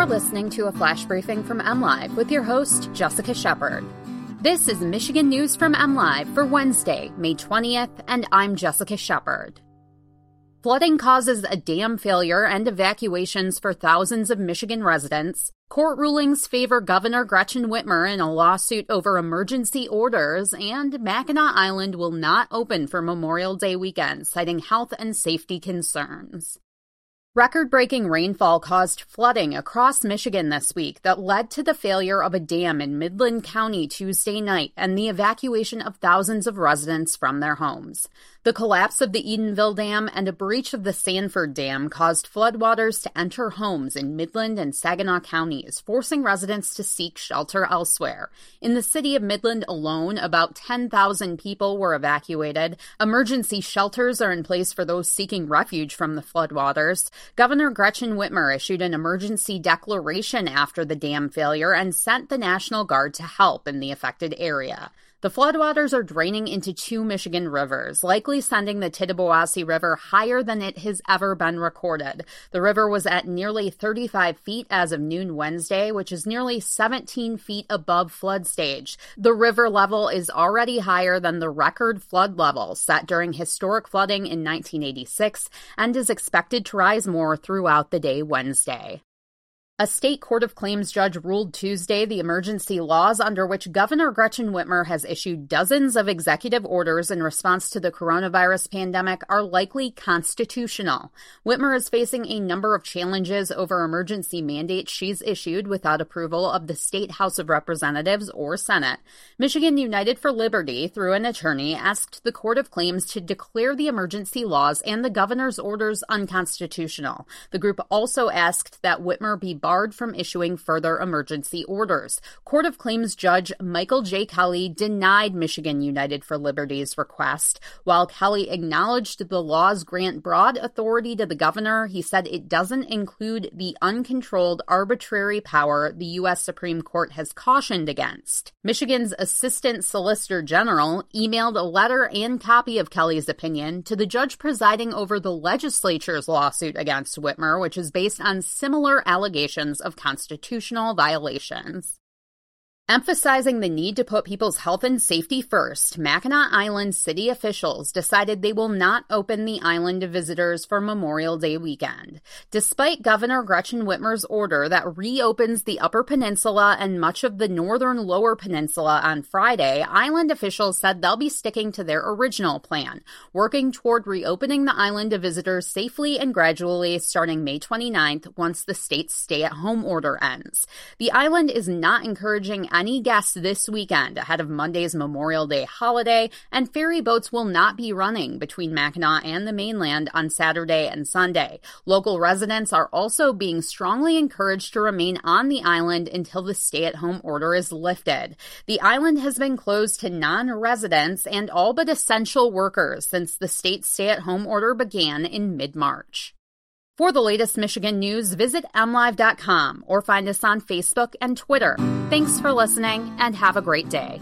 You're listening to a flash briefing from MLive with your host, Jessica Shepard. This is Michigan News from MLive for Wednesday, May 20th, and I'm Jessica Shepard. Flooding causes a dam failure and evacuations for thousands of Michigan residents. Court rulings favor Governor Gretchen Whitmer in a lawsuit over emergency orders, and Mackinac Island will not open for Memorial Day weekend, citing health and safety concerns. Record breaking rainfall caused flooding across Michigan this week that led to the failure of a dam in Midland County Tuesday night and the evacuation of thousands of residents from their homes. The collapse of the Edenville Dam and a breach of the Sanford Dam caused floodwaters to enter homes in Midland and Saginaw counties, forcing residents to seek shelter elsewhere. In the city of Midland alone, about 10,000 people were evacuated. Emergency shelters are in place for those seeking refuge from the floodwaters. Governor Gretchen Whitmer issued an emergency declaration after the dam failure and sent the National Guard to help in the affected area. The floodwaters are draining into two Michigan rivers, likely sending the Tittabawassee River higher than it has ever been recorded. The river was at nearly 35 feet as of noon Wednesday, which is nearly 17 feet above flood stage. The river level is already higher than the record flood level set during historic flooding in 1986 and is expected to rise more throughout the day Wednesday. A state court of claims judge ruled Tuesday the emergency laws under which Governor Gretchen Whitmer has issued dozens of executive orders in response to the coronavirus pandemic are likely constitutional. Whitmer is facing a number of challenges over emergency mandates she's issued without approval of the state House of Representatives or Senate. Michigan United for Liberty, through an attorney, asked the court of claims to declare the emergency laws and the governor's orders unconstitutional. The group also asked that Whitmer be from issuing further emergency orders. Court of Claims Judge Michael J. Kelly denied Michigan United for Liberty's request. While Kelly acknowledged the laws grant broad authority to the governor, he said it doesn't include the uncontrolled arbitrary power the U.S. Supreme Court has cautioned against. Michigan's Assistant Solicitor General emailed a letter and copy of Kelly's opinion to the judge presiding over the legislature's lawsuit against Whitmer, which is based on similar allegations allegations of constitutional violations. Emphasizing the need to put people's health and safety first, Mackinac Island city officials decided they will not open the island to visitors for Memorial Day weekend. Despite Governor Gretchen Whitmer's order that reopens the Upper Peninsula and much of the northern Lower Peninsula on Friday, island officials said they'll be sticking to their original plan, working toward reopening the island to visitors safely and gradually starting May 29th once the state's stay at home order ends. The island is not encouraging any guests this weekend ahead of Monday's Memorial Day holiday, and ferry boats will not be running between Mackinac and the mainland on Saturday and Sunday. Local residents are also being strongly encouraged to remain on the island until the stay at home order is lifted. The island has been closed to non residents and all but essential workers since the state's stay at home order began in mid March. For the latest Michigan news, visit mlive.com or find us on Facebook and Twitter. Thanks for listening and have a great day.